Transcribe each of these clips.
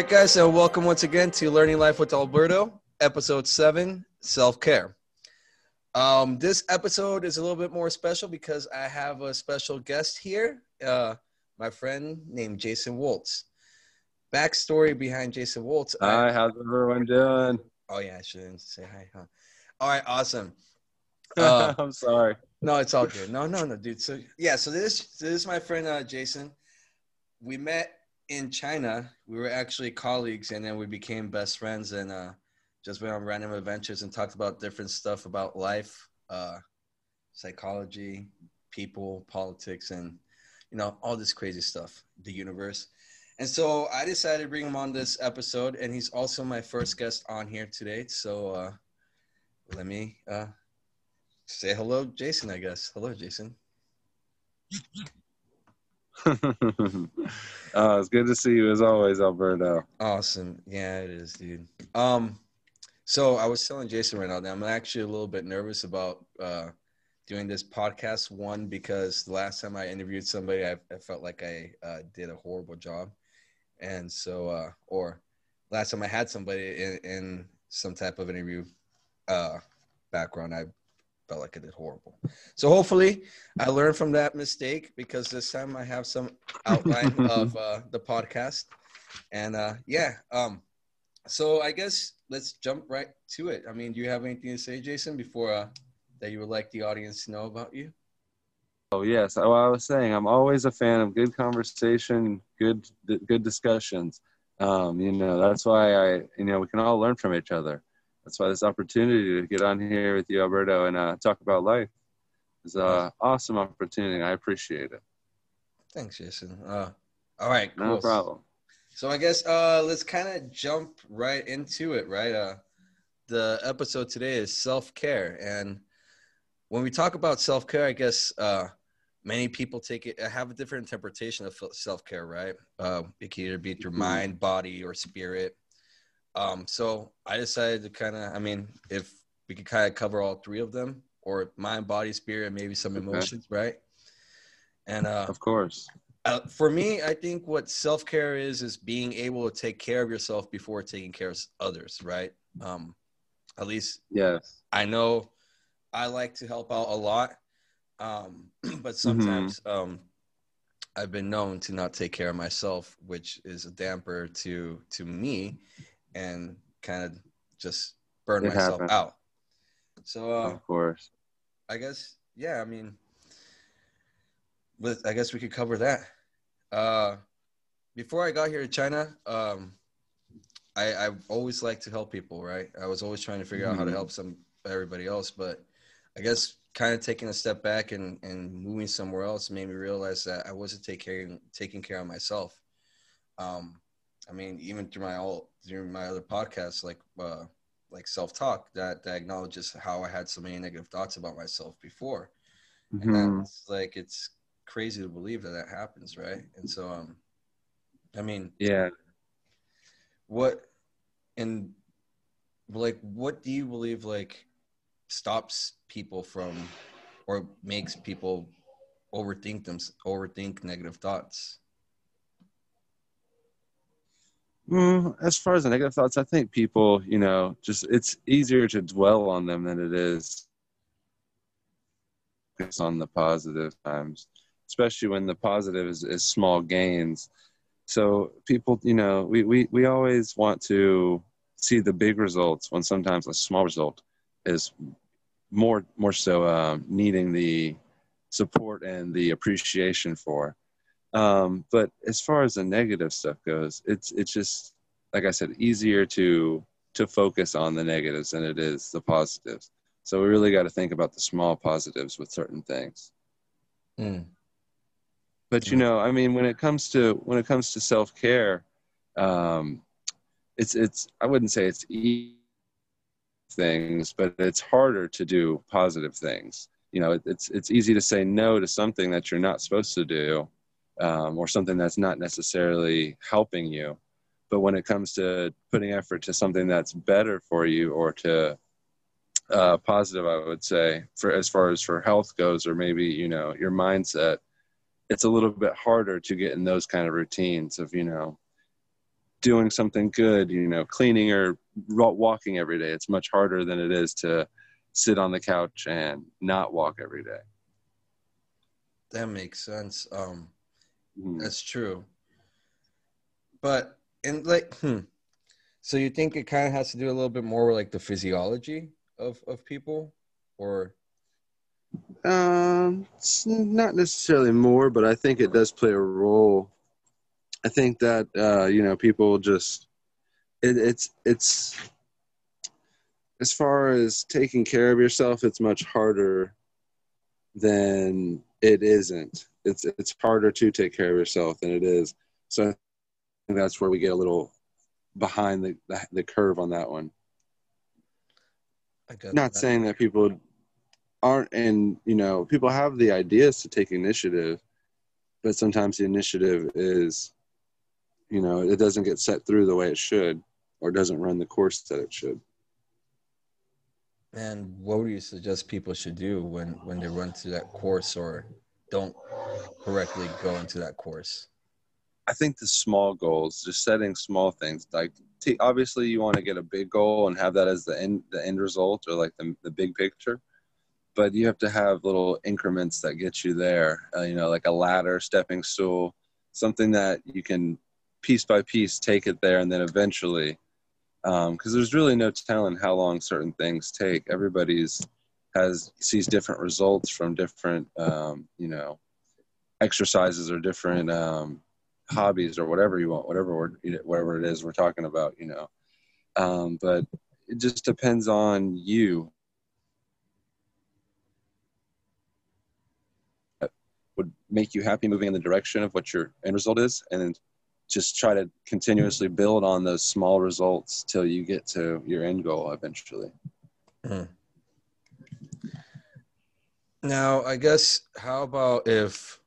Right, guys, so welcome once again to Learning Life with Alberto, episode seven, self care. Um, this episode is a little bit more special because I have a special guest here, uh, my friend named Jason Woltz. Backstory behind Jason Woltz. Hi, I, how's everyone doing? Oh yeah, I shouldn't say hi, huh? All right, awesome. Uh, I'm sorry. No, it's all good. No, no, no, dude. So yeah, so this this is my friend uh, Jason. We met in China. We were actually colleagues, and then we became best friends, and uh, just went on random adventures and talked about different stuff about life, uh, psychology, people, politics, and you know all this crazy stuff, the universe. And so I decided to bring him on this episode, and he's also my first guest on here today. So uh, let me uh, say hello, Jason. I guess hello, Jason. uh, it's good to see you as always, Alberto. Awesome. Yeah, it is, dude. Um, so I was telling Jason right now that I'm actually a little bit nervous about uh, doing this podcast. One, because the last time I interviewed somebody, I, I felt like I uh, did a horrible job, and so, uh, or last time I had somebody in, in some type of interview uh, background, I felt like I did horrible. So hopefully I learned from that mistake because this time I have some outline of uh, the podcast. And uh, yeah, um, so I guess let's jump right to it. I mean, do you have anything to say, Jason, before uh, that you would like the audience to know about you? Oh yes, well, I was saying I'm always a fan of good conversation, good good discussions. Um, you know, that's why I, you know, we can all learn from each other that's why this opportunity to get on here with you, Alberto, and uh, talk about life is an uh, awesome opportunity. I appreciate it. Thanks, Jason. Uh, all right, cool. No problem. So I guess uh, let's kind of jump right into it, right? Uh, the episode today is self care, and when we talk about self care, I guess uh, many people take it have a different interpretation of self care, right? Uh, it can either be through mm-hmm. mind, body, or spirit. Um, so I decided to kind of, I mean, if we could kind of cover all three of them, or mind, body, spirit, maybe some emotions, okay. right? And uh, of course, uh, for me, I think what self care is is being able to take care of yourself before taking care of others, right? Um, at least, yes, I know I like to help out a lot, um, but sometimes mm-hmm. um, I've been known to not take care of myself, which is a damper to to me and kind of just burn it myself happened. out. So, uh, of course, I guess, yeah, I mean, with I guess we could cover that. Uh, before I got here to China, um, I, I've always liked to help people, right? I was always trying to figure mm-hmm. out how to mm-hmm. help some everybody else, but I guess kind of taking a step back and, and moving somewhere else made me realize that I wasn't care, taking care of myself. Um, I mean, even through my all through my other podcasts, like uh, like self talk, that that acknowledges how I had so many negative thoughts about myself before, mm-hmm. and that's like it's crazy to believe that that happens, right? And so, um, I mean, yeah, what and like what do you believe like stops people from or makes people overthink them overthink negative thoughts Mm, as far as the negative thoughts, I think people, you know, just it's easier to dwell on them than it is on the positive times, especially when the positive is, is small gains. So people, you know, we, we, we always want to see the big results when sometimes a small result is more more so um, needing the support and the appreciation for. Um, but as far as the negative stuff goes, it's it's just like I said, easier to to focus on the negatives than it is the positives. So we really got to think about the small positives with certain things. Mm. But you know, I mean, when it comes to when it comes to self care, um, it's it's I wouldn't say it's easy things, but it's harder to do positive things. You know, it, it's it's easy to say no to something that you're not supposed to do um, or something that's not necessarily helping you. But when it comes to putting effort to something that's better for you or to uh, positive, I would say, for as far as for health goes, or maybe you know your mindset, it's a little bit harder to get in those kind of routines of you know doing something good, you know, cleaning or walking every day. It's much harder than it is to sit on the couch and not walk every day. That makes sense. Um, mm-hmm. That's true. But and like, hmm, so you think it kind of has to do a little bit more with like the physiology of of people, or? Um, it's not necessarily more, but I think it does play a role. I think that uh, you know people just it, it's it's as far as taking care of yourself, it's much harder than it isn't. It's it's harder to take care of yourself than it is. So I think that's where we get a little behind the the, the curve on that one. Not that. saying that people aren't, and you know, people have the ideas to take initiative, but sometimes the initiative is, you know, it doesn't get set through the way it should, or doesn't run the course that it should. And what would you suggest people should do when when they run through that course or don't correctly go into that course? I think the small goals, just setting small things. Like t- obviously, you want to get a big goal and have that as the end the end result or like the the big picture. But you have to have little increments that get you there. Uh, you know, like a ladder, stepping stool, something that you can piece by piece take it there, and then eventually because um, there's really no telling how long certain things take. Everybody's has sees different results from different um, you know exercises or different um, hobbies or whatever you want, whatever whatever it is we're talking about, you know. Um, but it just depends on you. Would make you happy moving in the direction of what your end result is, and just try to continuously build on those small results till you get to your end goal eventually. Mm. Now, I guess, how about if,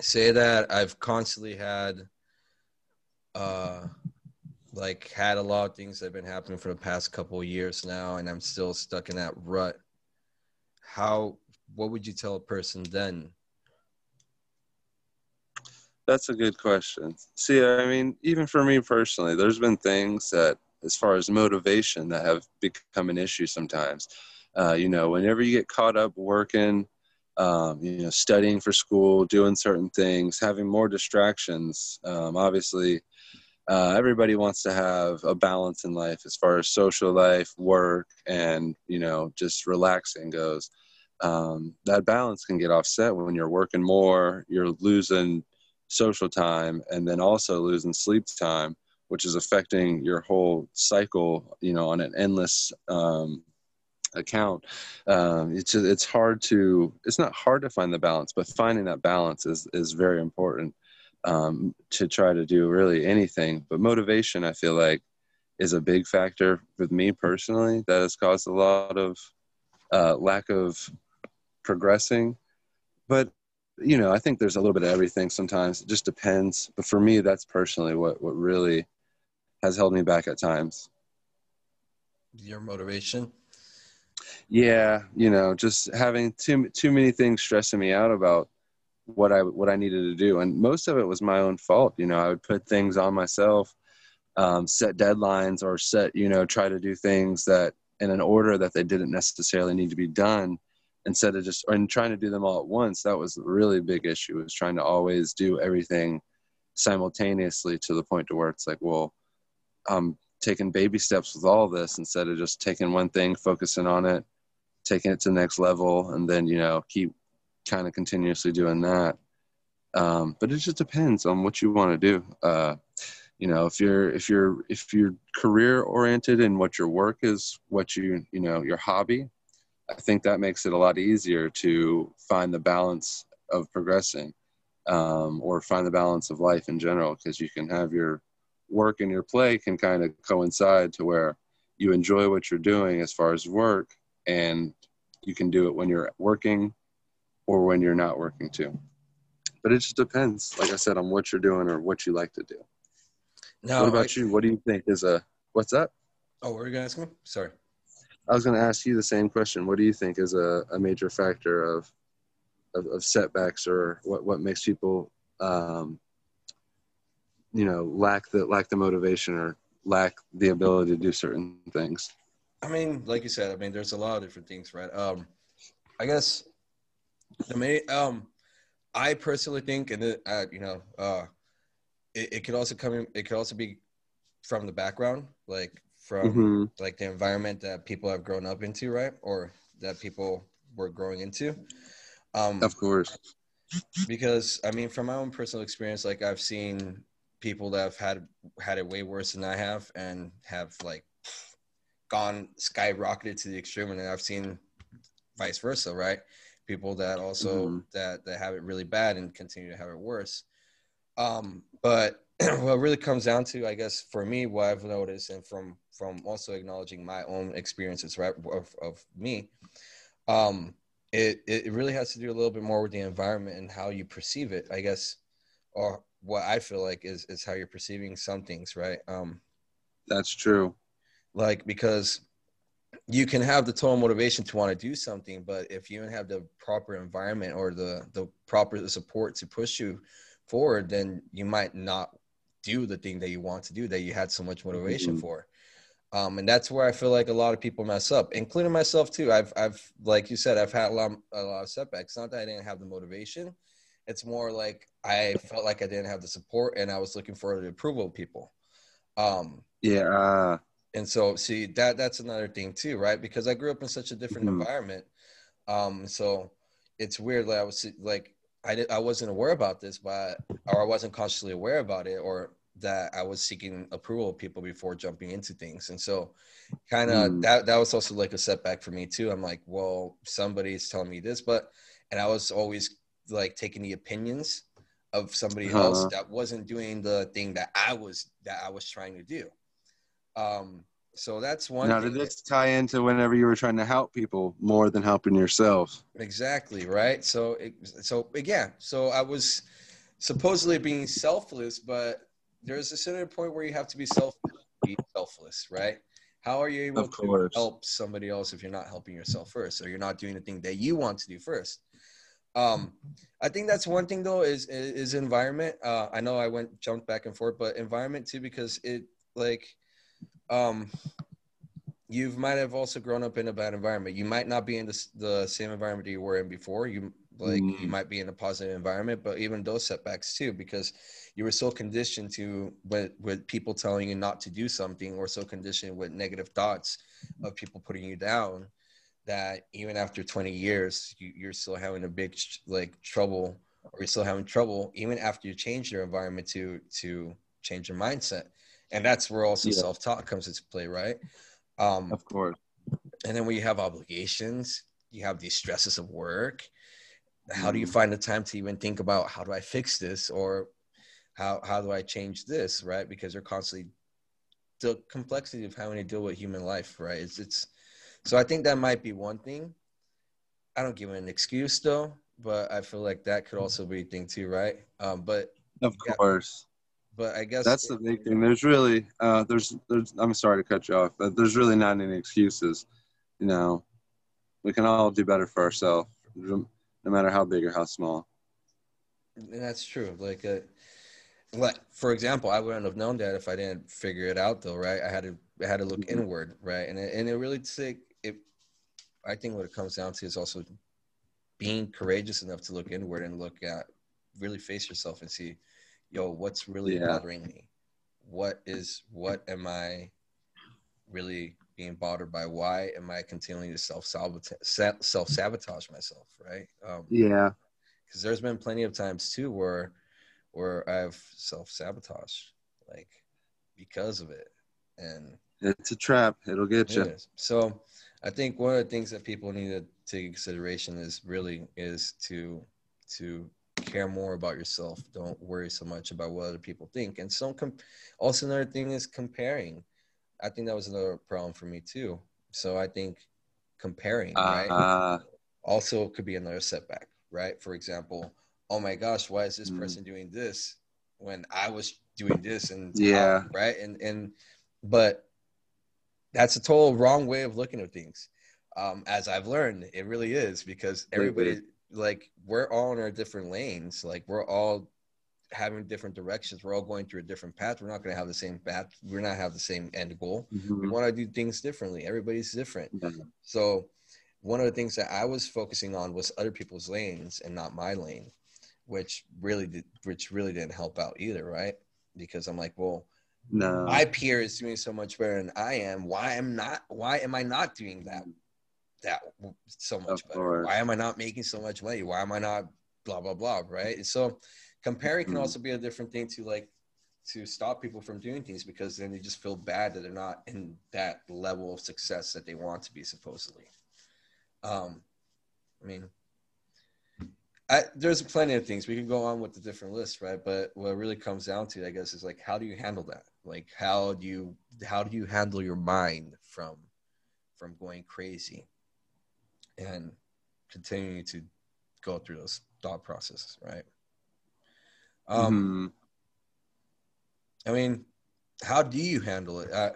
say that I've constantly had, uh, like, had a lot of things that have been happening for the past couple years now, and I'm still stuck in that rut. How, what would you tell a person then? That's a good question. See, I mean, even for me personally, there's been things that, as far as motivation, that have become an issue sometimes. Uh, you know, whenever you get caught up working, um, you know, studying for school, doing certain things, having more distractions. Um, obviously, uh, everybody wants to have a balance in life as far as social life, work, and you know, just relaxing goes. Um, that balance can get offset when you're working more, you're losing social time and then also losing sleep time which is affecting your whole cycle you know on an endless um, account um, it's it's hard to it's not hard to find the balance but finding that balance is is very important um, to try to do really anything but motivation i feel like is a big factor with me personally that has caused a lot of uh, lack of progressing but you know, I think there's a little bit of everything sometimes. It just depends. But for me, that's personally what, what really has held me back at times. Your motivation? Yeah, you know, just having too too many things stressing me out about what I what I needed to do, and most of it was my own fault. You know, I would put things on myself, um, set deadlines, or set you know try to do things that in an order that they didn't necessarily need to be done instead of just and trying to do them all at once that was a really big issue was trying to always do everything simultaneously to the point to where it's like well i'm taking baby steps with all this instead of just taking one thing focusing on it taking it to the next level and then you know keep kind of continuously doing that. Um, but it just depends on what you want to do. Uh, you know if you're if you're if you're career oriented and what your work is what you you know your hobby I think that makes it a lot easier to find the balance of progressing um, or find the balance of life in general because you can have your work and your play can kind of coincide to where you enjoy what you're doing as far as work and you can do it when you're working or when you're not working too. But it just depends, like I said, on what you're doing or what you like to do. Now, what about I, you? What do you think is a what's up Oh, were you gonna ask me? Sorry. I was going to ask you the same question. What do you think is a, a major factor of, of, of setbacks or what what makes people um, you know lack the lack the motivation or lack the ability to do certain things I mean, like you said, I mean, there's a lot of different things, right? Um, I guess the main, um, I personally think, and it, uh, you know, uh, it, it could also come in, it could also be from the background, like from mm-hmm. like the environment that people have grown up into, right? Or that people were growing into. Um, of course. Because I mean, from my own personal experience, like I've seen people that have had had it way worse than I have, and have like gone skyrocketed to the extreme, and I've seen vice versa, right? People that also mm-hmm. that that have it really bad and continue to have it worse. Um, but what really comes down to, I guess, for me, what I've noticed, and from from also acknowledging my own experiences, right, of, of me, um, it it really has to do a little bit more with the environment and how you perceive it, I guess, or what I feel like is is how you're perceiving some things, right? Um, That's true like because you can have the total motivation to want to do something but if you don't have the proper environment or the the proper support to push you forward then you might not do the thing that you want to do that you had so much motivation mm-hmm. for um, and that's where I feel like a lot of people mess up, including myself too. I've, I've, like you said, I've had a lot, a lot of setbacks. Not that I didn't have the motivation; it's more like I felt like I didn't have the support, and I was looking for the approval of people. Um, yeah, and so see that that's another thing too right because i grew up in such a different mm-hmm. environment um so it's weird like i was like i did, i wasn't aware about this but or i wasn't consciously aware about it or that i was seeking approval of people before jumping into things and so kind of mm. that that was also like a setback for me too i'm like well somebody's telling me this but and i was always like taking the opinions of somebody uh-huh. else that wasn't doing the thing that i was that i was trying to do um, so that's one. Now, did this tie into whenever you were trying to help people more than helping yourself? Exactly right. So, it, so again, so I was supposedly being selfless, but there's a certain point where you have to be self be selfless, right? How are you able to help somebody else if you're not helping yourself first, or you're not doing the thing that you want to do first? Um, I think that's one thing though is is environment. Uh, I know I went jumped back and forth, but environment too because it like um, you might have also grown up in a bad environment. You might not be in the, the same environment you were in before. You like mm. you might be in a positive environment, but even those setbacks too, because you were so conditioned to with with people telling you not to do something, or so conditioned with negative thoughts of people putting you down, that even after 20 years, you, you're still having a big like trouble, or you're still having trouble even after you change your environment to to change your mindset. And that's where also yeah. self-talk comes into play right? Um of course. and then when you have obligations you have these stresses of work how do you mm-hmm. find the time to even think about how do i fix this or how how do i change this right? Because they're constantly the complexity of having to deal with human life right? It's it's so i think that might be one thing i don't give an excuse though but i feel like that could also be a thing too right um but of yeah. course but I guess that's the big thing. There's really, uh, there's, there's. I'm sorry to cut you off, but there's really not any excuses. You know, we can all do better for ourselves, no matter how big or how small. And That's true. Like, uh, like for example, I wouldn't have known that if I didn't figure it out, though, right? I had to, I had to look mm-hmm. inward, right? And it, and it really take it. I think what it comes down to is also being courageous enough to look inward and look at, really face yourself and see yo, what's really yeah. bothering me? What is what am I really being bothered by? Why am I continuing to self sabotage self sabotage myself? Right? Um, yeah. Because there's been plenty of times too where where I've self sabotaged, like because of it, and it's a trap. It'll get you. So, I think one of the things that people need to take consideration is really is to to care more about yourself. Don't worry so much about what other people think. And some com- also another thing is comparing. I think that was another problem for me too. So I think comparing, uh, right, uh, also could be another setback, right? For example, oh my gosh, why is this mm-hmm. person doing this when I was doing this? And yeah, right, and and but that's a total wrong way of looking at things. Um, as I've learned, it really is because everybody like we're all in our different lanes like we're all having different directions. We're all going through a different path. We're not going to have the same path. We're not have the same end goal. Mm-hmm. We want to do things differently. Everybody's different. Mm-hmm. So one of the things that I was focusing on was other people's lanes and not my lane, which really did, which really didn't help out either, right? Because I'm like, well, no, my peer is doing so much better than I am. Why am not? Why am I not doing that? That so much better. Why am I not making so much money? Why am I not blah blah blah? Right? And so comparing can mm-hmm. also be a different thing to like to stop people from doing things because then they just feel bad that they're not in that level of success that they want to be supposedly. Um, I mean, I, there's plenty of things we can go on with the different lists, right? But what really comes down to, I guess, is like how do you handle that? Like how do you how do you handle your mind from from going crazy and continuing to go through those thought processes, right? Um, mm-hmm. I mean, how do you handle it? Uh,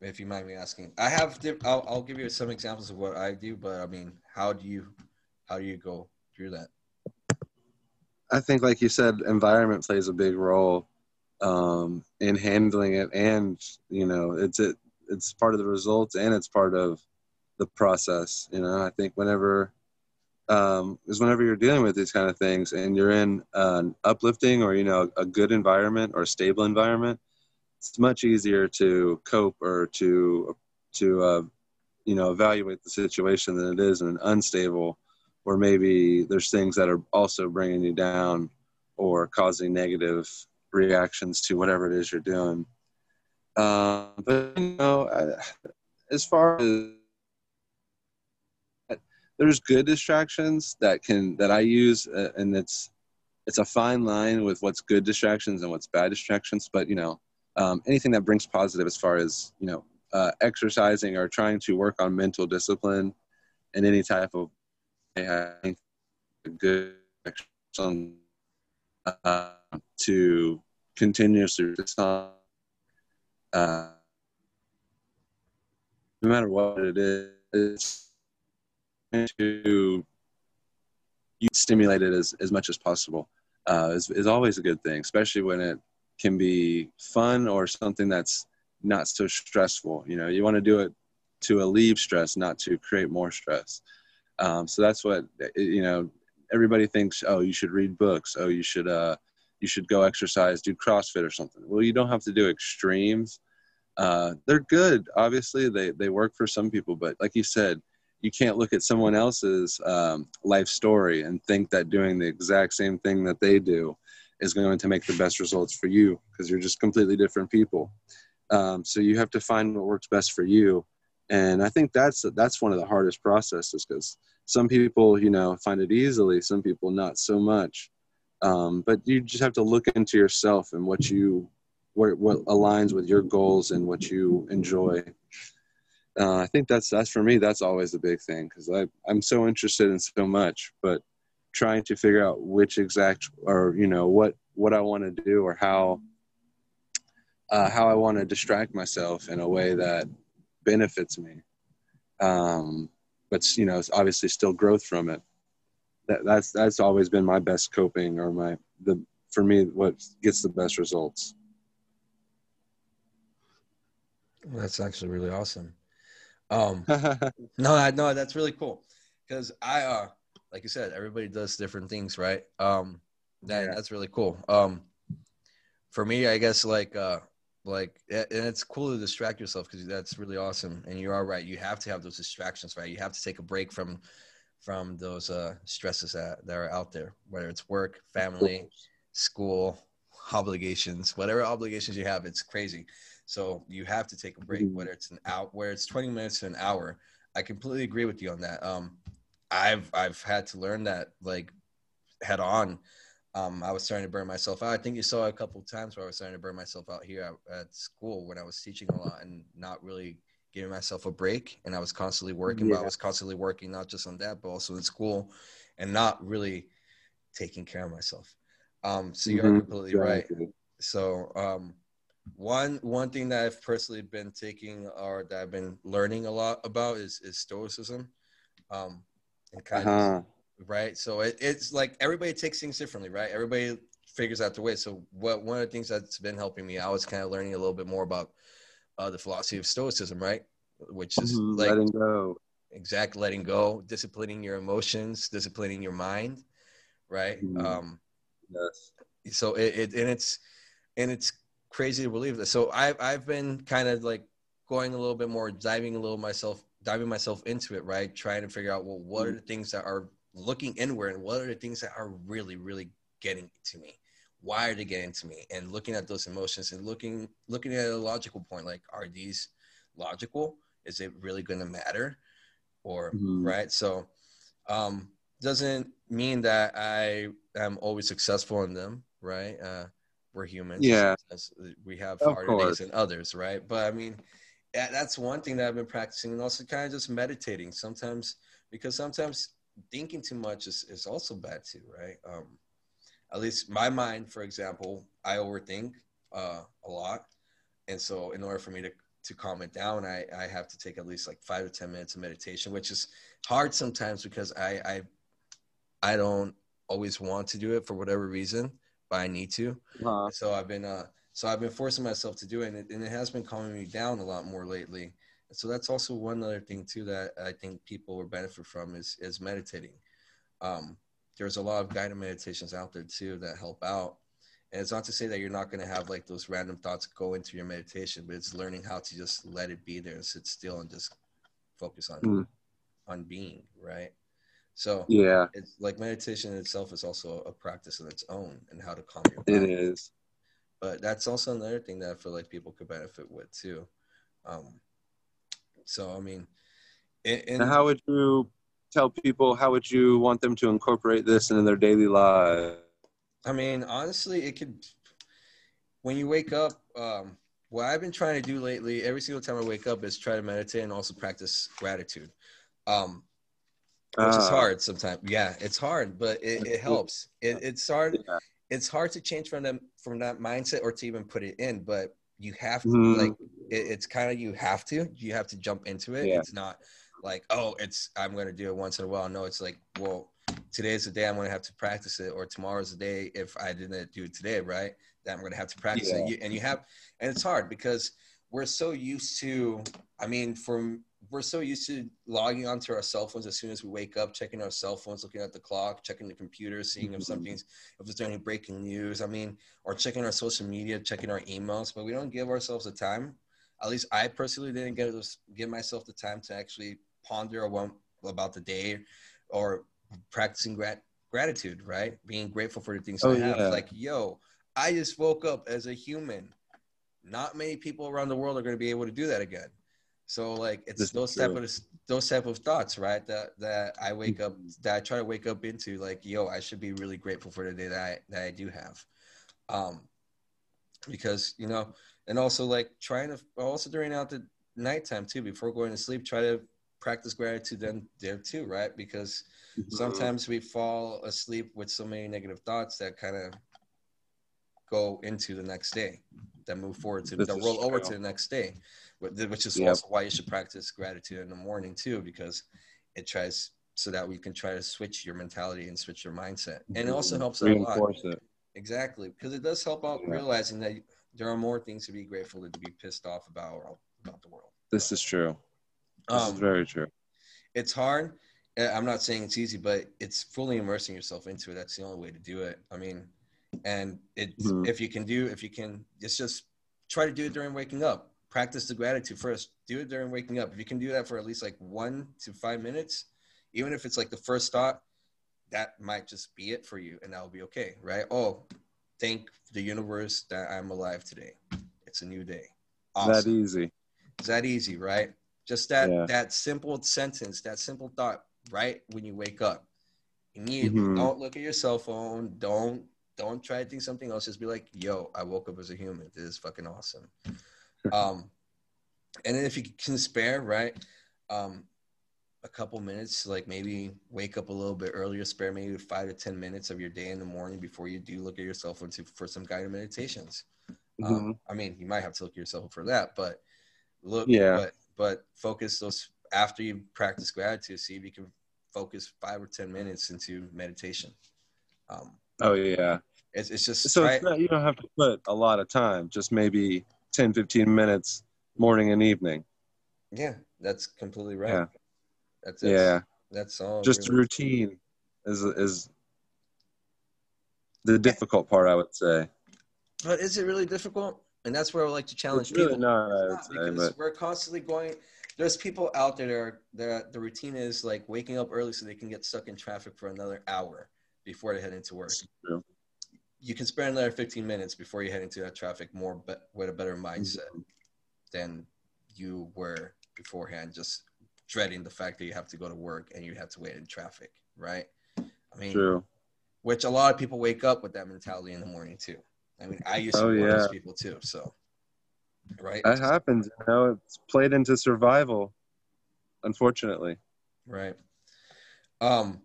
if you mind me asking, I have. I'll, I'll give you some examples of what I do, but I mean, how do you how do you go through that? I think, like you said, environment plays a big role um, in handling it, and you know, it's it it's part of the results, and it's part of the process. You know, I think whenever um, is whenever you're dealing with these kind of things, and you're in an uplifting or you know a good environment or a stable environment, it's much easier to cope or to to uh, you know evaluate the situation than it is in an unstable or maybe there's things that are also bringing you down or causing negative reactions to whatever it is you're doing. Uh, but you know, as far as there's good distractions that can that I use, uh, and it's it's a fine line with what's good distractions and what's bad distractions. But you know, um, anything that brings positive as far as you know, uh, exercising or trying to work on mental discipline in any type of I good uh, to continuously uh, no matter what it is to you stimulate it as, as much as possible uh, is, is always a good thing especially when it can be fun or something that's not so stressful you know you want to do it to alleviate stress not to create more stress um, so that's what you know. Everybody thinks, oh, you should read books. Oh, you should uh, you should go exercise, do CrossFit or something. Well, you don't have to do extremes. Uh, they're good. Obviously, they they work for some people, but like you said, you can't look at someone else's um, life story and think that doing the exact same thing that they do is going to make the best results for you because you're just completely different people. Um, so you have to find what works best for you and i think that's that's one of the hardest processes because some people you know find it easily some people not so much um, but you just have to look into yourself and what you what, what aligns with your goals and what you enjoy uh, i think that's that's for me that's always the big thing because i'm so interested in so much but trying to figure out which exact or you know what what i want to do or how uh, how i want to distract myself in a way that benefits me. Um, but you know, it's obviously still growth from it. That, that's that's always been my best coping, or my the for me what gets the best results. That's actually really awesome. Um, no, I no, that's really cool because I, uh, like you said, everybody does different things, right? Um, that yeah. that's really cool. Um, for me, I guess like uh, like and it's cool to distract yourself because that's really awesome and you are right you have to have those distractions right you have to take a break from from those uh stresses that, that are out there whether it's work family school obligations whatever obligations you have it's crazy. So you have to take a break mm-hmm. whether it's an hour where it's 20 minutes to an hour. I completely agree with you on that. Um i've i've had to learn that like head on. Um, I was starting to burn myself out. I think you saw a couple of times where I was starting to burn myself out here at, at, school when I was teaching a lot and not really giving myself a break. And I was constantly working, yeah. but I was constantly working not just on that, but also in school and not really taking care of myself. Um, so you're mm-hmm. completely exactly. right. So um, one one thing that I've personally been taking or that I've been learning a lot about is is stoicism. Um, and kind uh-huh. of right? So it, it's like everybody takes things differently, right? Everybody figures out the way. So what one of the things that's been helping me, I was kind of learning a little bit more about uh, the philosophy of Stoicism, right? Which is Mhm, like letting go. exact letting go, disciplining your emotions, disciplining your mind, right? Mhm. Um, Yes. so it, it and it's and it's crazy to believe that. So I've I've been kind of like going a little bit more, diving a little myself, diving myself into it, right? Trying to figure out well, what are the things that are looking inward, and what are the things that are really, really getting to me? Why are they getting to me? And looking at those emotions and looking looking at a logical point, like are these logical? Is it really going to matter? Or Mhm. right? So um, doesn't mean that I am always successful in them, right? Uh, we're humans. Yeah. We have Of harder course. days than others, right? But I mean, that- that's one thing that I've been practicing, and also kind of just meditating sometimes, because sometimes thinking too much is, is also bad too, right? Um, at least my mind, for example, I overthink uh, a lot, and so in order for me to to calm it down, I, I have to take at least like five to ten minutes of meditation, which is hard sometimes because I I I don't always want to do it for whatever reason, but I need to. Uh, So I've been uh so I've been forcing myself to do it, and it, and it has been calming me down a lot more lately. And so that's also one other thing too that I think people will benefit from is is meditating. Um, there's a lot of guided meditations out there too that help out. And it's not to say that you're not going to have like those random thoughts go into your meditation, but it's learning how to just let it be there and sit still and just focus on Mm. on being right. So yeah, it's like meditation itself is also a practice in its own and how to calm your it mind is. but that's also another thing that I feel like people could benefit with too. Um, so I mean, in, how would you tell people? How would you want them to incorporate this into their daily life? I mean, honestly, it could. When you wake up, um, what I've been trying to do lately, every single time I wake up, is try to meditate and also practice gratitude, um, which is Ah, hard sometimes. Yeah, it's hard, but it, it helps. It, it's hard. Yeah. It's hard to change from them from that mindset or to even put it in, but you have to Mhm. like it, it's kind of you have to you have to jump into it Yeah. it's not like oh it's i'm going to do it once in a while no it's like well today's the day i'm going to have to practice it or tomorrow's the day if i didn't do it today right that i'm going to have to practice Yeah. it You- and you have and it's hard because we're so used to i mean from we're so used to logging onto our cell phones as soon as we wake up checking our cell phones looking at the clock checking the computer seeing if Mhm. something's if there's any breaking news i mean or checking our social media, checking our emails, but we don't give ourselves the time. At least I personally didn't get this, give myself the time to actually ponder about, about the day or practicing grat- gratitude, right? Being grateful for the things Oh, I have. yeah. Like, yo, I just woke up as a human. Not many people around the world are going to be able to do that again. So like it's This those type of those type of thoughts, right? That that I wake up Mhm. that I try to wake up into like, yo, I should be really grateful for the day that I that I do have. Um because you know, and also like trying to also during out the nighttime too, before going to sleep, try to practice gratitude then there too, right? Because sometimes we fall asleep with so many negative thoughts that kind of go into the next day that move forward to that roll over to the next day which is Yep. also why you should practice gratitude in the morning too because it tries so that we can try to switch your mentality and switch your mindset and it also helps out a lot it. exactly because it does help out Yeah. realizing that there are more things to be grateful than to be pissed off about about the world This is true. This Um, is very true. it's hard. Uh, I'm not saying it's easy, but it's fully immersing yourself into it. That's the only way to do it. I mean, and it Mhm. if you can do if you can, it's just try to do it during waking up. Practice the gratitude first. Do it during waking up. If you can do that for at least like one to five minutes, even if it's like the first thought, that might just be it for you, and that will be okay, right? Oh, thank the universe that I'm alive today. It's a new day. Awesome. That easy. It's that easy, right? Just that Yeah. that simple sentence, that simple thought, right when you wake up. Immediately, Mhm. don't look at your cell phone. Don't don't try to think something else. Just be like, "Yo, I woke up as a human. This is fucking awesome." um, and then if you can spare, right, um, a couple minutes, like maybe wake up a little bit earlier, spare maybe five to ten minutes of your day in the morning before you do look at your cell phone to, for some guided meditations. Mhm. Um, I mean, you might have to look at yourself for that, but look, Yeah. but but focus those after you practice gratitude. See if you can focus five or ten minutes into meditation. Um, Oh yeah. It's it's just So it's not, you don't have to put a lot of time, just maybe 10, 15 minutes morning and evening. yeah, that's completely right. Yeah. That's it. Yeah. That's all. Just really. routine is is the difficult part, I would say. But is it really difficult? And that's where I would like to challenge It's really people. not, It's not, because we're constantly going. There's people out there that are that the routine is like waking up early so they can get stuck in traffic for another hour before they head into work. You can spend another 15 minutes before you head into that traffic more, but with a better mindset mm-hmm. than you were beforehand. Just dreading the fact that you have to go to work and you have to wait in traffic, right? I mean, True. which a lot of people wake up with that mentality in the morning too. I mean, I used to Oh, be one of those people too. So, right, That happens. You know, it's played into survival, unfortunately. right. Um,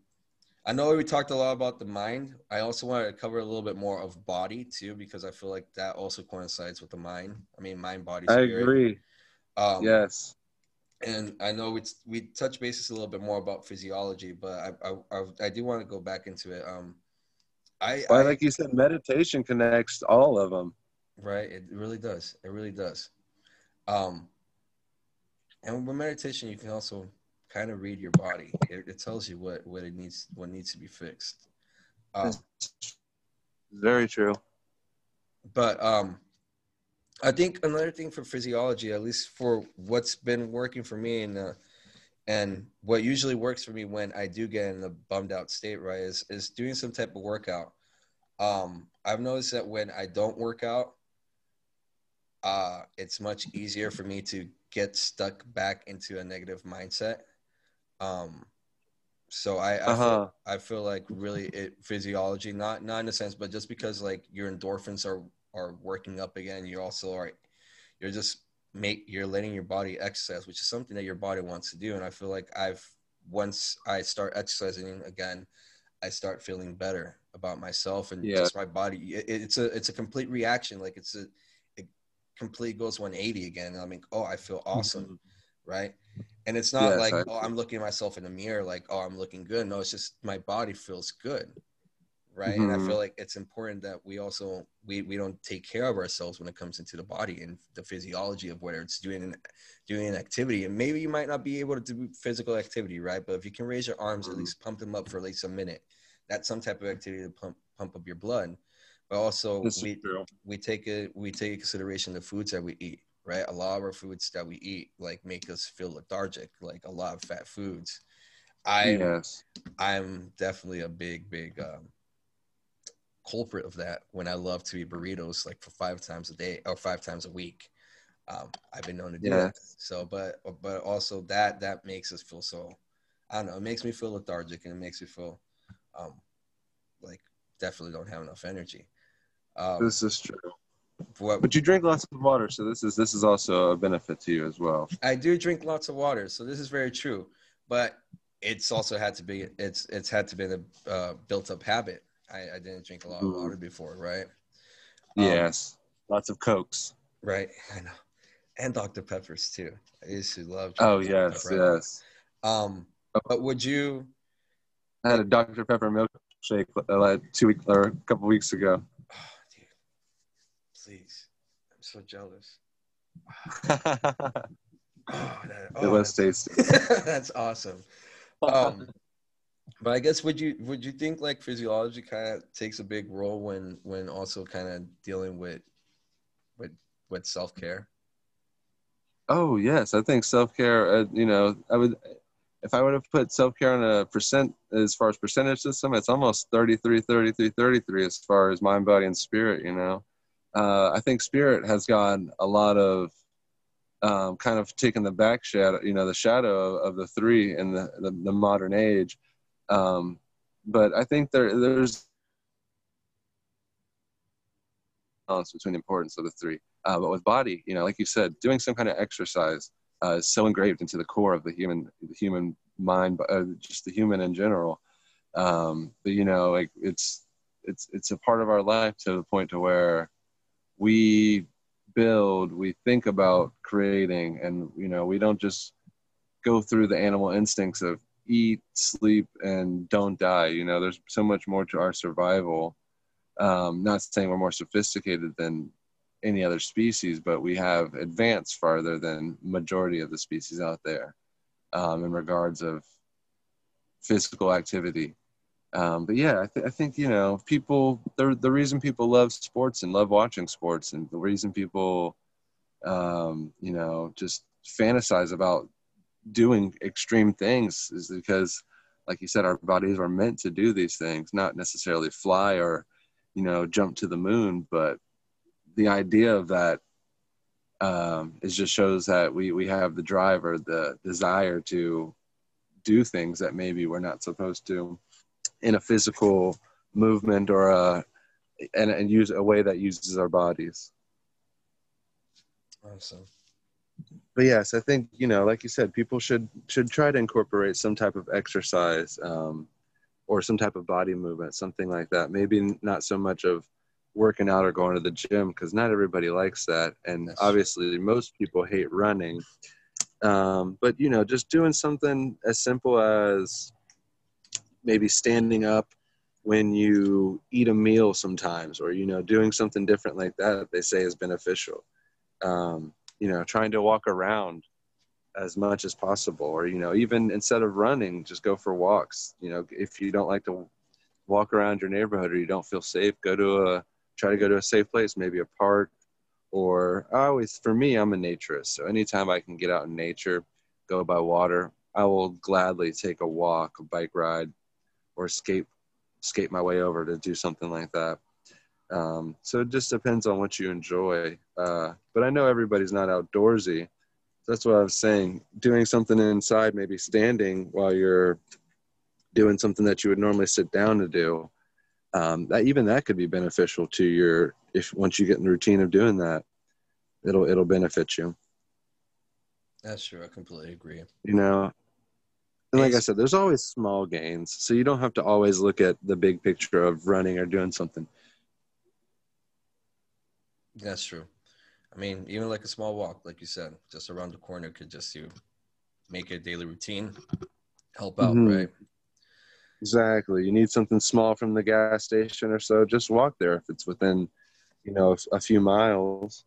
I know we talked a lot about the mind. I also wanted to cover a little bit more of body too, because I feel like that also coincides with the mind. I mean, mind, body, I agree. Um, yes. And I know we we touch bases a little bit more about physiology, but I I, I, I do want to go back into it. Um, I, Well, I like you said, meditation connects all of them. right, it really does. It really does. Um, and with meditation, you can also kind of read your body. It, it tells you what what it needs what needs to be fixed. Um, Very true. but um i think another thing for physiology at least for what's been working for me and uh, and what usually works for me when i do get in a bummed out state right is is doing some type of workout um i've noticed that when i don't work out uh it's much easier for me to get stuck back into a negative mindset um so i I, Uh huh. feel, I feel like really it physiology not not in a sense but just because like your endorphins are are working up again you also are you're just make you're letting your body exercise which is something that your body wants to do. And i feel like i've once i start exercising again i start feeling better about myself and Yeah. just my body. It, it's a it's a complete reaction. Like it's a it complete goes 180 again. I mean oh i feel mm-hmm. awesome right? And it's not Yes, like, I oh, I'm looking at myself in the mirror, like, oh, I'm looking good. No, it's just my body feels good, right? And I Mhm. feel like it's important that we also we we don't take care of ourselves when it comes into the body and the physiology of whether it's doing an doing an activity. And maybe you might not be able to do physical activity, right? But if you can raise your arms, at Mhm. least pump them up for at least a minute. That's some type of activity to pump pump up your blood. But also, we true. we take it we take consideration the foods that we eat right a lot of our foods that we eat like make us feel lethargic like a lot of fat foods i Yes. i'm definitely a big big um, culprit of that when i love to eat burritos like for five times a day or five times a week um, i've been known to do that so but but also that that makes us feel so i don't know it makes me feel lethargic and it makes me feel um like definitely don't have enough energy um, This is true. what But you drink lots of water, so this is this is also a benefit to you as well. I do drink lots of water, so this is very true. But it's also had to be it's it's had to be a uh, built up habit. I, I didn't drink a lot of water before, right? Um, yes. Lots of cokes. Right. I know. And Dr. Peppers too. I used to love. Oh Dr. yes, Pepper. yes. Um, but would you? I had a Dr Pepper milkshake uh, like two weeks or a couple weeks ago. Oh, dude, please, I'm so jealous. it Oh, that, oh, was tasty. that's awesome. um but i guess would you would you think like physiology kind of takes a big role when when also kind of dealing with with with self-care Oh yes, I think self care. Uh, you know, I would if I would have put self care on a percent as far as percentage system, it's almost 33, 33, 33 as far as mind, body, and spirit. You know, uh, I think spirit has gone a lot of um, kind of taken the back shadow, you know, the shadow of, of the three in the, the, the modern age. Um, but I think there there's balance between the importance of the three. Uh, but with body, you know, like you said, doing some kind of exercise uh, is so engraved into the core of the human, the human mind, uh, just the human in general. Um, but you know, like it's it's it's a part of our life to the point to where we build, we think about creating, and you know, we don't just go through the animal instincts of eat, sleep, and don't die. You know, there's so much more to our survival Um, not saying we're more sophisticated than any other species, but we have advanced farther than majority of the species out there um, in regards of physical activity. Um, but yeah, I, th- I, think you know people. The the reason people love sports and love watching sports, and the reason people, um, you know, just fantasize about doing extreme things is because, like you said, our bodies are meant to do these things, not necessarily fly or, you know, jump to the moon, but the idea of that um, it just shows that we we have the drive or the desire to do things that maybe we're not supposed to in a physical movement or a and, and use a way that uses our bodies. Awesome. But yes, I think you know, like you said, people should should try to incorporate some type of exercise um, or some type of body movement, something like that. Maybe not so much of working out or going to the gym because not everybody likes that. And obviously most people hate running. Um, but you know just doing something as simple as maybe standing up when you eat a meal sometimes or you know doing something different like that they say is beneficial. Um, you know trying to walk around as much as possible or you know even instead of running just go for walks you know if you don't like to walk around your neighborhood or you don't feel safe go to a try to go to a safe place, maybe a park, or I always, for me, I'm a naturist. So anytime I can get out in nature, go by water, I will gladly take a walk, a bike ride, or skate, skate my way over to do something like that. Um, so it just depends on what you enjoy. Uh, but I know everybody's not outdoorsy. That's what I was saying. Doing something inside, maybe standing while you're doing something that you would normally sit down to do, um, that even that could be beneficial to your if once you get in the routine of doing that it'll it'll benefit you that's true i completely agree you know and like i said there's always small gains so you don't have to always look at the big picture of running or doing something that's true i mean even like a small walk like you said just around the corner could just you make it a daily routine help out mm-hmm. right Exactly. You need something small from the gas station or so. Just walk there if it's within, you know, a few miles.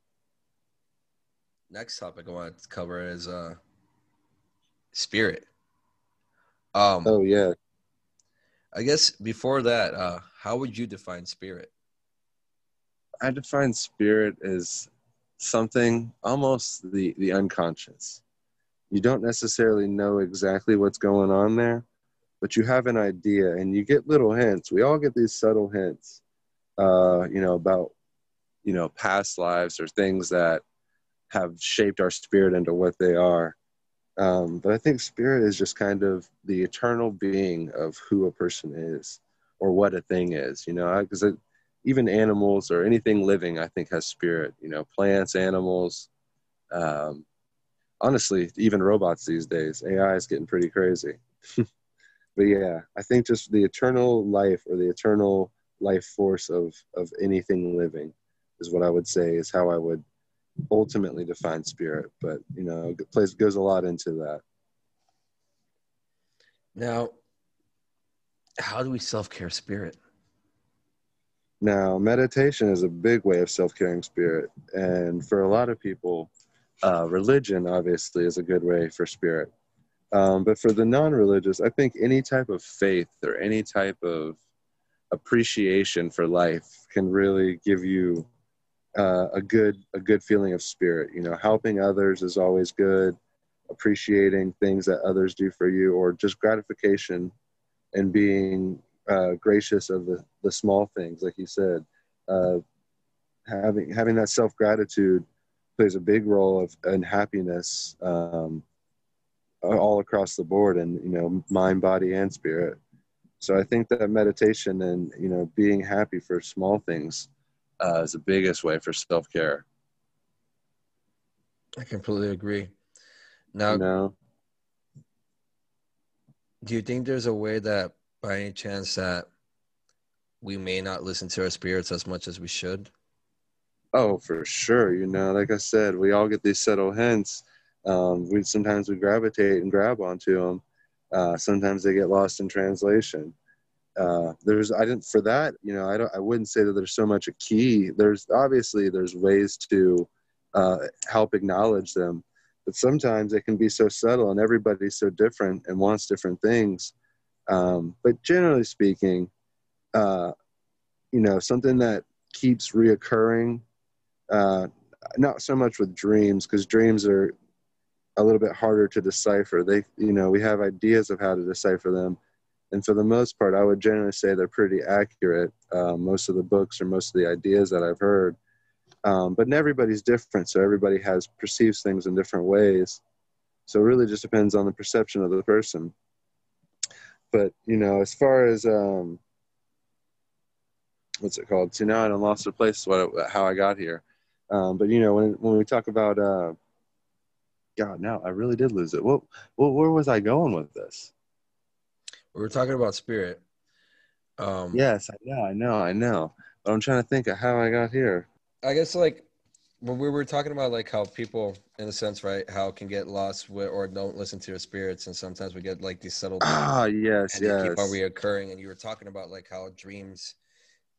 Next topic I want to cover is uh, spirit. Um, oh yeah. I guess before that, uh, how would you define spirit? I define spirit as something almost the the unconscious. You don't necessarily know exactly what's going on there, but you have an idea and you get little hints. We all get these subtle hints, uh, you know, about, you know, past lives or things that have shaped our spirit into what they are. Um, but I think spirit is just kind of the eternal being of who a person is or what a thing is, you know, because even animals or anything living, I think, has spirit, you know, plants, animals. Um, honestly, even robots these days, AI is getting pretty crazy. but yeah, I think just the eternal life or the eternal life force of of anything living is what I would say is how I would ultimately define spirit. But you know, place goes a lot into that. Now, how do we self care spirit? Now, meditation is a big way of self caring spirit, and for a lot of people, uh, religion obviously is a good way for spirit. Um, but for the non-religious, I think any type of faith or any type of appreciation for life can really give you uh, a good a good feeling of spirit. You know, helping others is always good. Appreciating things that others do for you, or just gratification and being uh, gracious of the, the small things, like you said. Uh, having having that self gratitude plays a big role of in happiness. Um, all across the board and you know mind body and spirit so i think that meditation and you know being happy for small things uh, is the biggest way for self-care i completely agree now know, do you think there's a way that by any chance that we may not listen to our spirits as much as we should oh for sure you know like i said we all get these subtle hints um, we sometimes we gravitate and grab onto them. Uh, sometimes they get lost in translation. uh, there's I didn't for that you know I don't I wouldn't say that there's so much a key. There's obviously there's ways to uh, help acknowledge them, but sometimes it can be so subtle and everybody's so different and wants different things. Um, but generally speaking, uh, you know something that keeps reoccurring. Uh, not so much with dreams because dreams are a little bit harder to decipher. They you know we have ideas of how to decipher them and for the most part, I would generally say they're pretty accurate. Uh, most of the books or most of the ideas that I've heard, um, but everybody's different, so everybody has perceives things in different ways. So it really just depends on the perception of the person. But you know, as far as um, what's it called? See, now I lost the place. What how I got here. Um, but you know, when when we talk about uh, God, now I really did lose it. What, what where was I going with this? We were talking about spirit. Um, yes, I know, I know, I know. But I'm trying to think of how I got here. I guess like when we were talking about like how people, in a sense, right, how can get lost with, or don't listen to their spirits, and sometimes we get like these subtle. Ah, yes, and yes. They keep on reoccurring, and you were talking about like how dreams.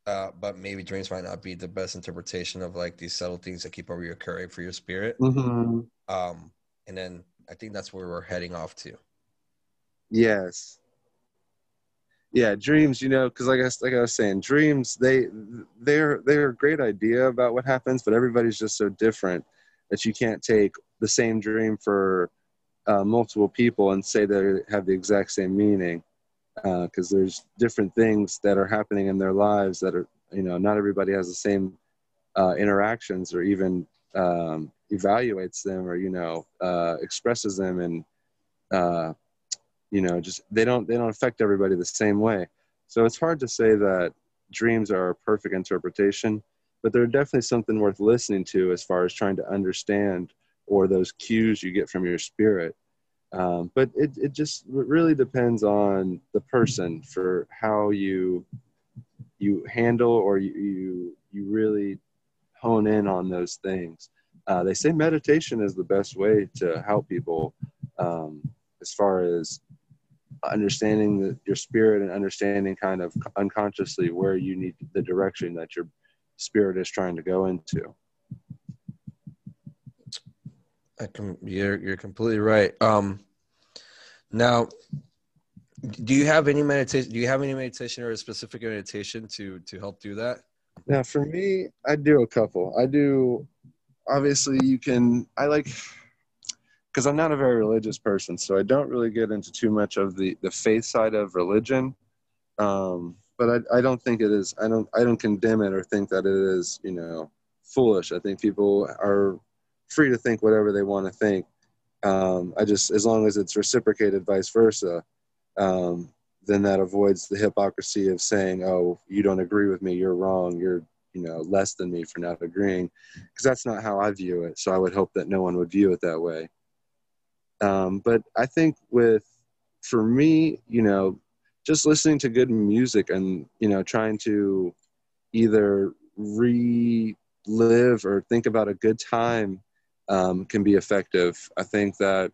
Uh, but maybe dreams might not be the best interpretation of like these subtle things that keep on reoccurring for your spirit. Mm-hmm. Um, and then I think that's where we're heading off to. Yes, yeah dreams you know because like I, like I was saying dreams they they're they're a great idea about what happens but everybody's just so different that you can't take the same dream for uh, multiple people and say they have the exact same meaning because uh, there's different things that are happening in their lives that are you know not everybody has the same uh, interactions or even um, evaluates them or you know uh, expresses them in uh, you know just they don't they don't affect everybody the same way. So it's hard to say that dreams are a perfect interpretation but they're definitely something worth listening to as far as trying to understand or those cues you get from your spirit. Um, but it, it just really depends on the person for how you you handle or you you, you really hone in on those things. Uh, they say meditation is the best way to help people um, as far as understanding the, your spirit and understanding kind of unconsciously where you need the direction that your spirit is trying to go into. I can, you're you're completely right. Um, now, do you have any meditation? Do you have any meditation or a specific meditation to to help do that? Now, for me, I do a couple. I do. Obviously, you can. I like because I'm not a very religious person, so I don't really get into too much of the the faith side of religion. Um, but I, I don't think it is. I don't I don't condemn it or think that it is you know foolish. I think people are free to think whatever they want to think. Um, I just as long as it's reciprocated, vice versa, um, then that avoids the hypocrisy of saying, "Oh, you don't agree with me. You're wrong. You're you know less than me for not agreeing," because that's not how I view it. So I would hope that no one would view it that way. Um, but I think with, for me, you know, just listening to good music and, you know, trying to either relive or think about a good time um, can be effective. I think that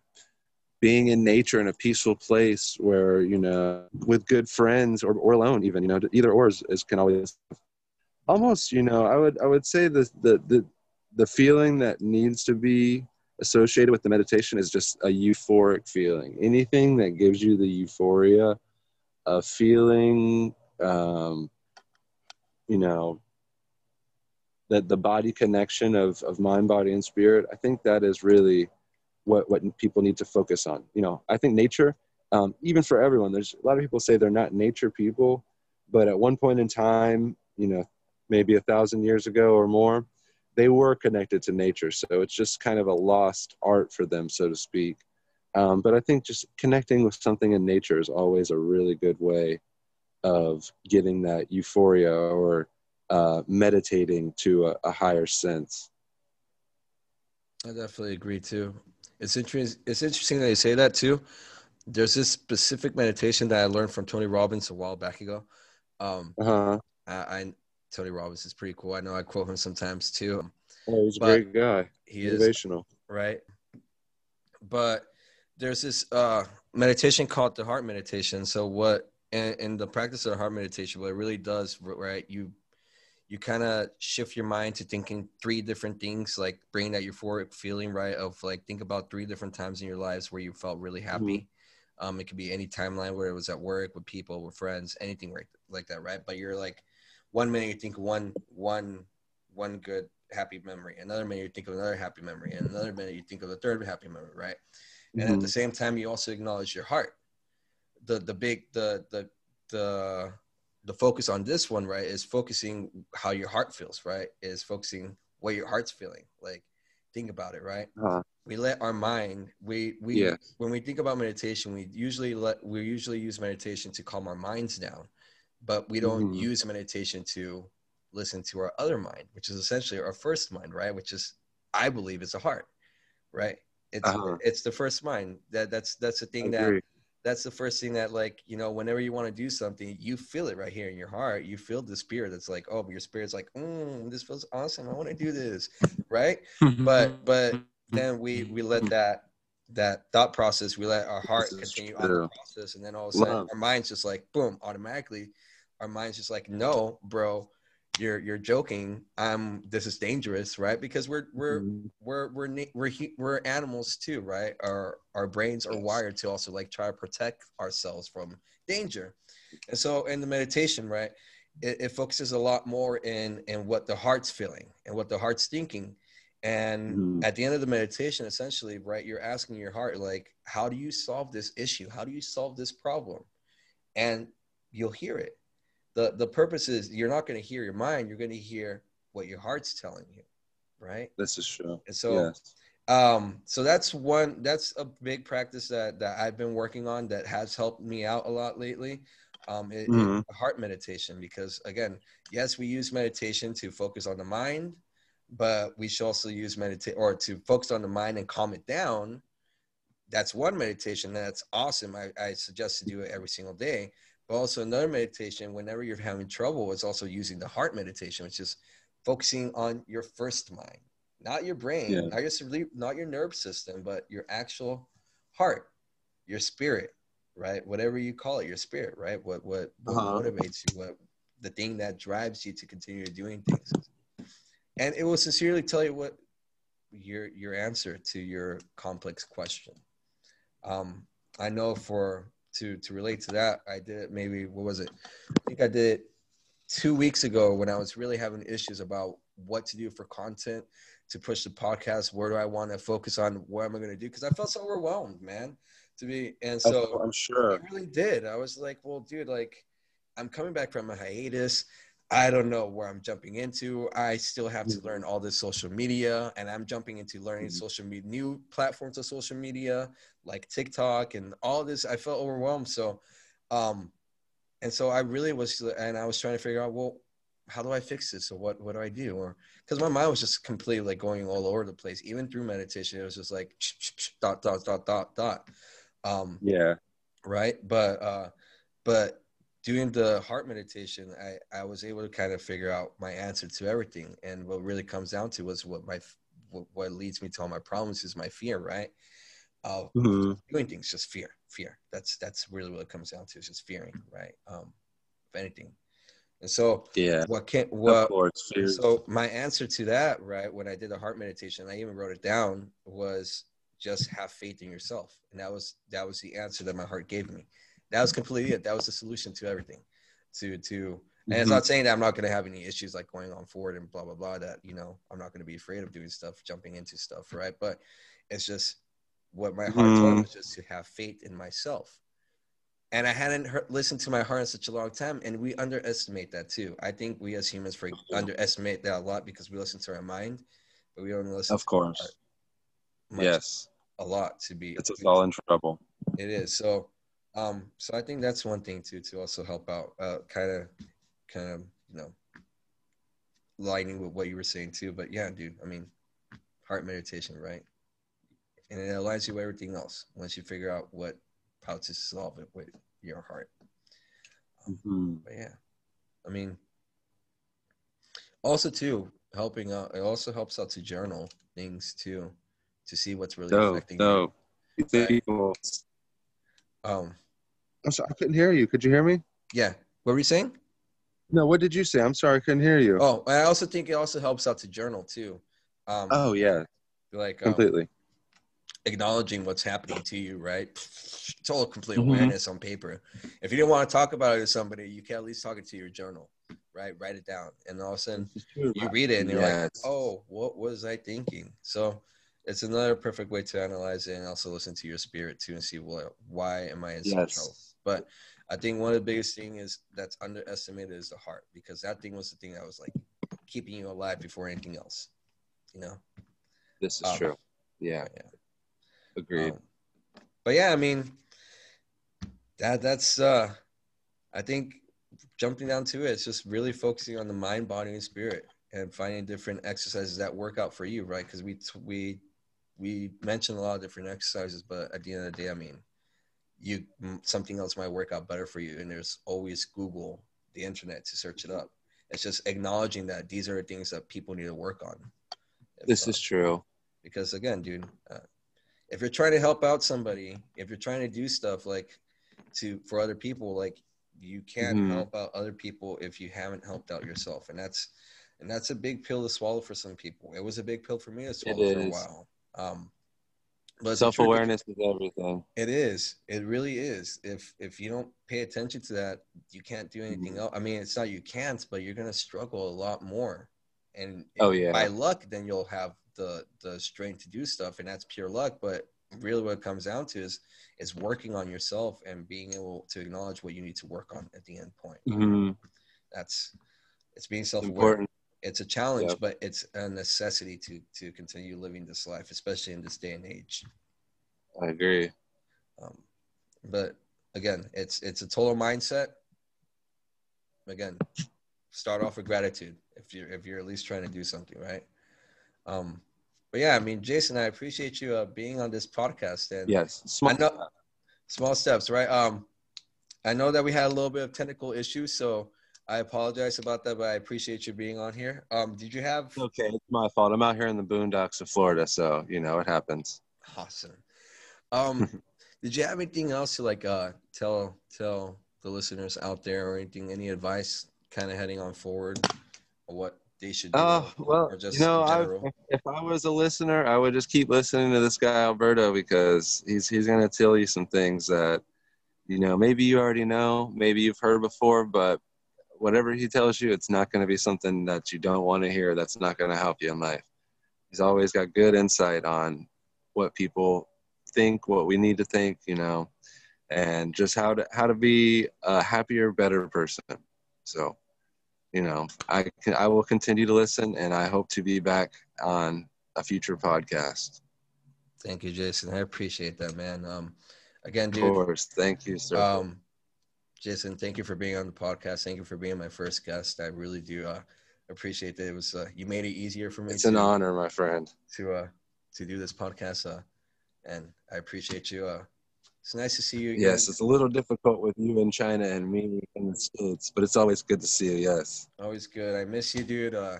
being in nature in a peaceful place where, you know, with good friends or, or alone even, you know, either or is, is can always almost, you know, I would, I would say the, the, the, the feeling that needs to be associated with the meditation is just a euphoric feeling. Anything that gives you the euphoria of feeling, um, you know, that the body connection of, of mind, body, and spirit, I think that is really what, what people need to focus on. You know, I think nature, um, even for everyone, there's a lot of people say they're not nature people, but at one point in time, you know, maybe a thousand years ago or more, they were connected to nature so it's just kind of a lost art for them so to speak. Um, but i think just connecting with something in nature is always a really good way of getting that euphoria or uh, meditating to a, a, higher sense. I definitely agree too. It's interesting it's interesting that you say that too. There's this specific meditation that i learned from tony robbins a while back ago. Um, uh-huh. I, Tony Robbins is pretty cool. I know I quote him sometimes too. Oh, he's a great guy. He Motivational. is right. But there's this uh, meditation called the heart meditation. So what in, the practice of the heart meditation, what it really does, right? You you kind of shift your mind to thinking three different things, like bringing that euphoric feeling, right? Of like think about three different times in your lives where you felt really happy. Mm-hmm. Um, it could be any timeline where it was at work with people, with friends, anything like like that, right? But you're like, one minute you think one one one good happy memory, another minute you think of another happy memory, and another minute you think of the third happy memory, right? And mm-hmm. at the same time, you also acknowledge your heart. The the big the the the the focus on this one, right, is focusing how your heart feels, right? Is focusing what your heart's feeling. Like, think about it, right? Uh-huh. We let our mind. We we yes. when we think about meditation, we usually let we usually use meditation to calm our minds down, but we don't mm-hmm. use meditation to listen to our other mind, which is essentially our first mind, right? Which is, I believe, is the heart, right? It's uh-huh. it's the first mind. That that's that's the thing that that's the first thing that like you know whenever you want to do something you feel it right here in your heart you feel the spirit that's like oh your spirit's like mm, this feels awesome i want to do this right but but then we we let that that thought process we let our heart continue on the process and then all of a sudden our mind's just like boom automatically our mind's just like no bro you're you're joking. I'm this is dangerous right? Because we're we're mm-hmm. we're we're we're we're animals too right? Our our brains are wired to also like try to protect ourselves from danger. And so in the meditation right it, it focuses a lot more in in what the heart's feeling and what the heart's thinking. And mm-hmm. at the end of the meditation essentially right you're asking your heart like how do you solve this issue? How do you solve this problem? And you'll hear it the the purpose is you're not going to hear your mind you're going to hear what your heart's telling you right? This is true. And so yes. um so that's one that's a big practice that that i've been working on that has helped me out a lot lately um it, mm-hmm. it, heart meditation. Because again yes we use meditation to focus on the mind but we should also use meditate or to focus on the mind and calm it down. That's one meditation that's awesome. I, I suggest to do it every single day also another meditation, whenever you're having trouble, is also using the heart meditation, which is focusing on your first mind, not your brain, yeah. not your not your nerve system, but your actual heart, your spirit, right? Whatever you call it, your spirit, right? What what, what uh-huh. motivates you? What the thing that drives you to continue doing things. And it will sincerely tell you what your your answer to your complex question. Um, I know for to to relate to that, I did it maybe what was it? I think I did it two weeks ago when I was really having issues about what to do for content to push the podcast. Where do I want to focus on? What am I going to do? Because I felt so overwhelmed, man. To be and so I'm sure I really did. I was like, well, dude, like I'm coming back from a hiatus. I don't know where I'm jumping into. I still have to mm. learn all this social media, and I'm jumping into learning mm-hmm. social media, new platforms of social media like TikTok and all this. I felt overwhelmed. So, um, and so I really was, and I was trying to figure out, well, how do I fix this? So what what do I do? Or because my mind was just completely like going all over the place. Even through meditation, it was just like dot dot dot dot dot. Um, yeah. Right. But uh, but doing the heart meditation, I, I was able to kind of figure out my answer to everything. And what really comes down to was what my what, what leads me to all my problems is my fear, right? Of mm-hmm. doing things, just fear, fear. That's that's really what it comes down to, is just fearing, right? Um, if anything. And so, yeah, what can what? So my answer to that, right, when I did the heart meditation, I even wrote it down, was just have faith in yourself, and that was that was the answer that my heart gave me that was completely it. That was the solution to everything. To to and it's mm-hmm. not saying that I'm not going to have any issues like going on forward and blah blah blah. That you know I'm not going to be afraid of doing stuff, jumping into stuff, right? But it's just what my heart mm. told me was just to have faith in myself. And I hadn't heard, listened to my heart in such a long time, and we underestimate that too. I think we as humans for, underestimate that a lot because we listen to our mind, but we don't listen. Of course. yes. A lot to be. It's us all in trouble. It is so um, so I think that's one thing too to also help out, uh, kind of, kind of, you know, lighting with what you were saying too. But yeah, dude, I mean, heart meditation, right? And it aligns you with everything else once you figure out what how to solve it with your heart. Um, mm-hmm. But yeah, I mean, also too helping out. It also helps out to journal things too, to see what's really affecting you. Right? Um, I'm sorry, I couldn't hear you. Could you hear me? Yeah. What were you saying? No, what did you say? I'm sorry, I couldn't hear you. Oh, I also think it also helps out to journal too. Um, oh yeah, like um, completely. acknowledging what's happening to you, right? Total complete Mhm. awareness on paper. If you didn't want to talk about it to somebody, you can at least talk it to your journal, right? Write it down, and all of a sudden you read it and you're like, oh, what was I thinking? So it's another perfect way to analyze it and also listen to your spirit too and see what why am I in Yes. trouble. But I think one of the biggest thing is that's underestimated is the heart because that thing was the thing that was like keeping you alive before anything else. You know? This is Um, true. Yeah, Yeah. agreed. Um, but yeah, I mean, that that's uh, I think jumping down to it, it's just really focusing on the mind, body, and spirit, and finding different exercises that work out for you, right? Because we we we mentioned a lot of different exercises, but at the end of the day, I mean, you something else might work out better for you, and there's always Google, the internet to search it up. It's just acknowledging that these are things that people need to work on. If, this uh, is true. because again dude uh, if you're trying to help out somebody if you're trying to do stuff like to for other people like you can't Mhm. help out other people if you haven't helped out yourself and that's and that's a big pill to swallow for some people it was a big pill for me to swallow for a while um but Self awareness is everything. it is it really is if if you don't pay attention to that you can't do anything Mhm. else i mean it's not you can't but you're gonna struggle a lot more and Oh, yeah. by luck then you'll have the the strength to do stuff and that's pure luck but really what it comes down to is is working on yourself and being able to acknowledge what you need to work on at the end point Mhm. that's it's being self-aware Important. It's a challenge Yep. but it's a necessity to to continue living this life especially in this day and age I agree. um, but again it's it's a total mindset again start off with gratitude if you're if you're at least trying to do something right um but yeah i mean jason i appreciate you uh, being on this podcast and Yes. Small I know- small steps right um i know that we had a little bit of technical issues so i apologize about that but i appreciate you being on here um did you have okay. It's my fault. I'm out here in the boondocks of Florida, so you know it happens. Awesome. Um, did you have anything else to like uh tell tell the listeners out there or anything, any advice kind of heading on forward or what they should do? Oh well, or just you know, I, if I was a listener, I would just keep listening to this guy Alberto because he's he's gonna tell you some things that you know maybe you already know, maybe you've heard before, but whatever he tells you, it's not gonna be something that you don't want to hear. That's not gonna help you in life. He's always got good insight on what people think, what we need to think, you know, and just how to how to be a happier, better person. So you know, I can, I will continue to listen, and I hope to be back on a future podcast. Thank you, Jason. I appreciate that, man. Um, again, dude. Of course, thank you, sir. Um, Jason, thank you for being on the podcast. Thank you for being my first guest. I really do uh, appreciate that. It was uh, you made it easier for me. it's to, an honor, my friend. to uh to do this podcast. Uh, and I appreciate you. Uh, it's nice to see you. Again. Yes, it's a little difficult with you in China and me in the states, but it's always good to see you. Yes, Always good. I miss you, dude. Uh,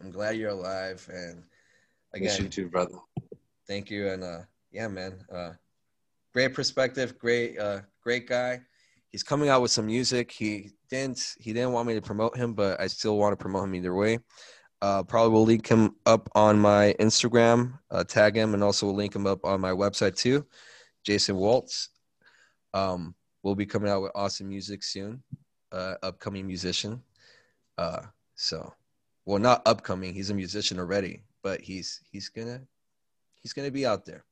I'm glad you're alive. And miss you too, brother. thank you. And uh, yeah, man. Uh, great perspective. Great, uh, great guy. He's coming out with some music. He didn't. He didn't want me to promote him, but I still want to promote him either way. Uh, probably will link him up on my Instagram, uh, tag him, and also will link him up on my website too. Jason Waltz. Um, will be coming out with awesome music soon. Uh, upcoming musician. Uh, so, well, not upcoming. He's a musician already, but he's he's gonna he's gonna be out there.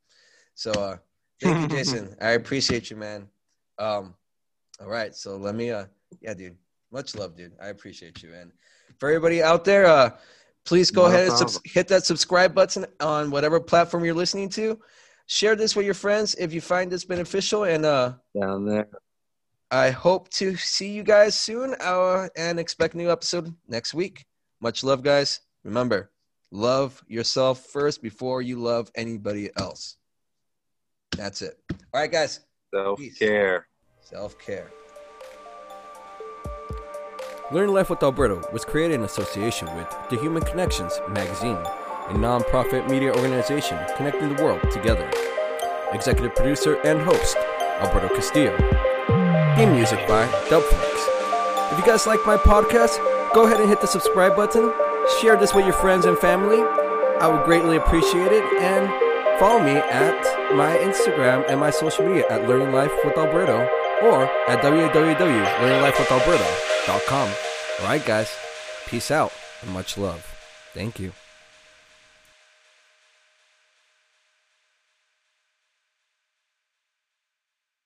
So, uh, thank you, Jason. I appreciate you, man. Um, all right, so let me uh, yeah, dude. Much love, dude. I appreciate you, and for everybody out there, uh, please go ahead and problem. hit that subscribe button on whatever platform you're listening to. Share this with your friends if you find this beneficial, and uh, Down there. I hope to see you guys soon uh, and expect a new episode next week. Much love, guys. Remember, love yourself first before you love anybody else. That's it. All right, guys. Self care self care. Learn Life with Alberto was created in association with the Human Connections magazine, a nonprofit media organization connecting the world together. Executive producer and host, Alberto Castillo. Theme music by Dubflex. If you guys like my podcast, go ahead and hit the subscribe button, share this with your friends and family. I would greatly appreciate it, and follow me at my Instagram and my social media at Learning Life with Alberto or at www.livingLifeWithAlberto.com. All right, guys, peace out and much love. Thank you.